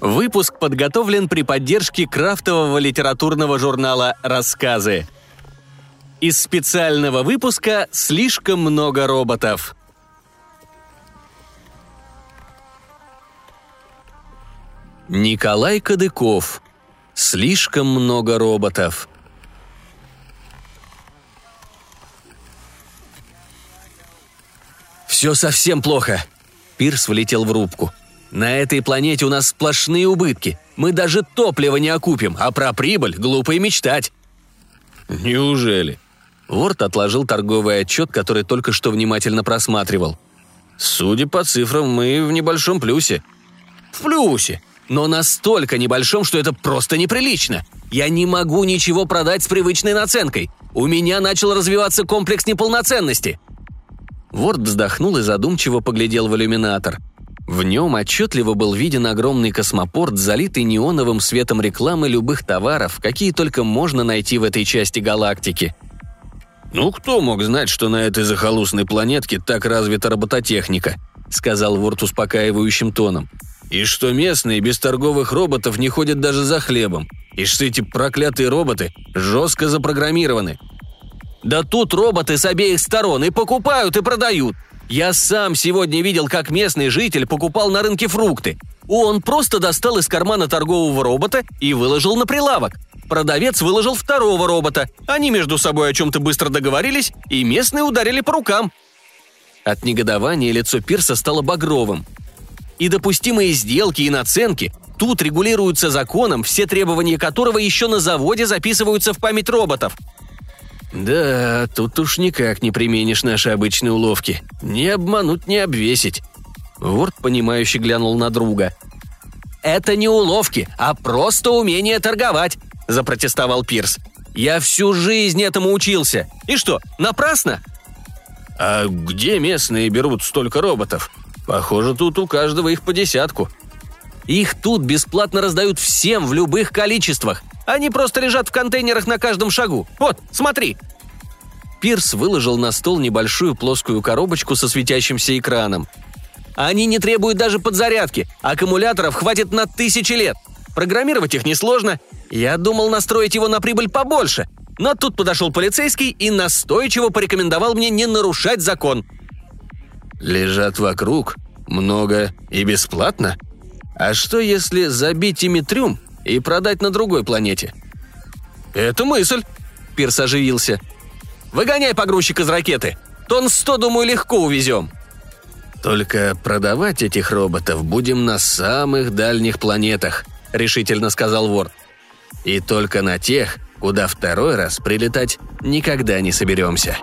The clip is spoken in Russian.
Выпуск подготовлен при поддержке крафтового литературного журнала «Рассказы». Из специального выпуска «Слишком много роботов». Николай Кадыков. Слишком много роботов. Все совсем плохо. Пирс влетел в рубку. На этой планете у нас сплошные убытки. Мы даже топливо не окупим, а про прибыль глупо и мечтать. Неужели? Ворд отложил торговый отчет, который только что внимательно просматривал. Судя по цифрам, мы в небольшом плюсе. В плюсе, но настолько небольшом, что это просто неприлично. Я не могу ничего продать с привычной наценкой. У меня начал развиваться комплекс неполноценности. Ворд вздохнул и задумчиво поглядел в иллюминатор. В нем отчетливо был виден огромный космопорт, залитый неоновым светом рекламы любых товаров, какие только можно найти в этой части галактики. «Ну кто мог знать, что на этой захолустной планетке так развита робототехника?» — сказал Ворд успокаивающим тоном. «И что местные без торговых роботов не ходят даже за хлебом. И что эти проклятые роботы жестко запрограммированы. Да тут роботы с обеих сторон и покупают, и продают. Я сам сегодня видел, как местный житель покупал на рынке фрукты. Он просто достал из кармана торгового робота и выложил на прилавок. Продавец выложил второго робота. Они между собой о чем-то быстро договорились, и местные ударили по рукам. От негодования лицо Пирса стало багровым. И допустимые сделки и наценки тут регулируются законом, все требования которого еще на заводе записываются в память роботов – «Да, тут уж никак не применишь наши обычные уловки. Не обмануть, не обвесить». Ворд, понимающе глянул на друга. «Это не уловки, а просто умение торговать», – запротестовал Пирс. «Я всю жизнь этому учился. И что, напрасно?» «А где местные берут столько роботов? Похоже, тут у каждого их по десятку». «Их тут бесплатно раздают всем в любых количествах. Они просто лежат в контейнерах на каждом шагу. Вот, смотри!» Пирс выложил на стол небольшую плоскую коробочку со светящимся экраном. «Они не требуют даже подзарядки. Аккумуляторов хватит на тысячи лет. Программировать их несложно. Я думал настроить его на прибыль побольше. Но тут подошел полицейский и настойчиво порекомендовал мне не нарушать закон». «Лежат вокруг. Много и бесплатно? А что, если забить ими трюм и продать на другой планете. «Это мысль!» – Пирс оживился. «Выгоняй погрузчик из ракеты! Тон сто, думаю, легко увезем!» «Только продавать этих роботов будем на самых дальних планетах», – решительно сказал вор. «И только на тех, куда второй раз прилетать никогда не соберемся».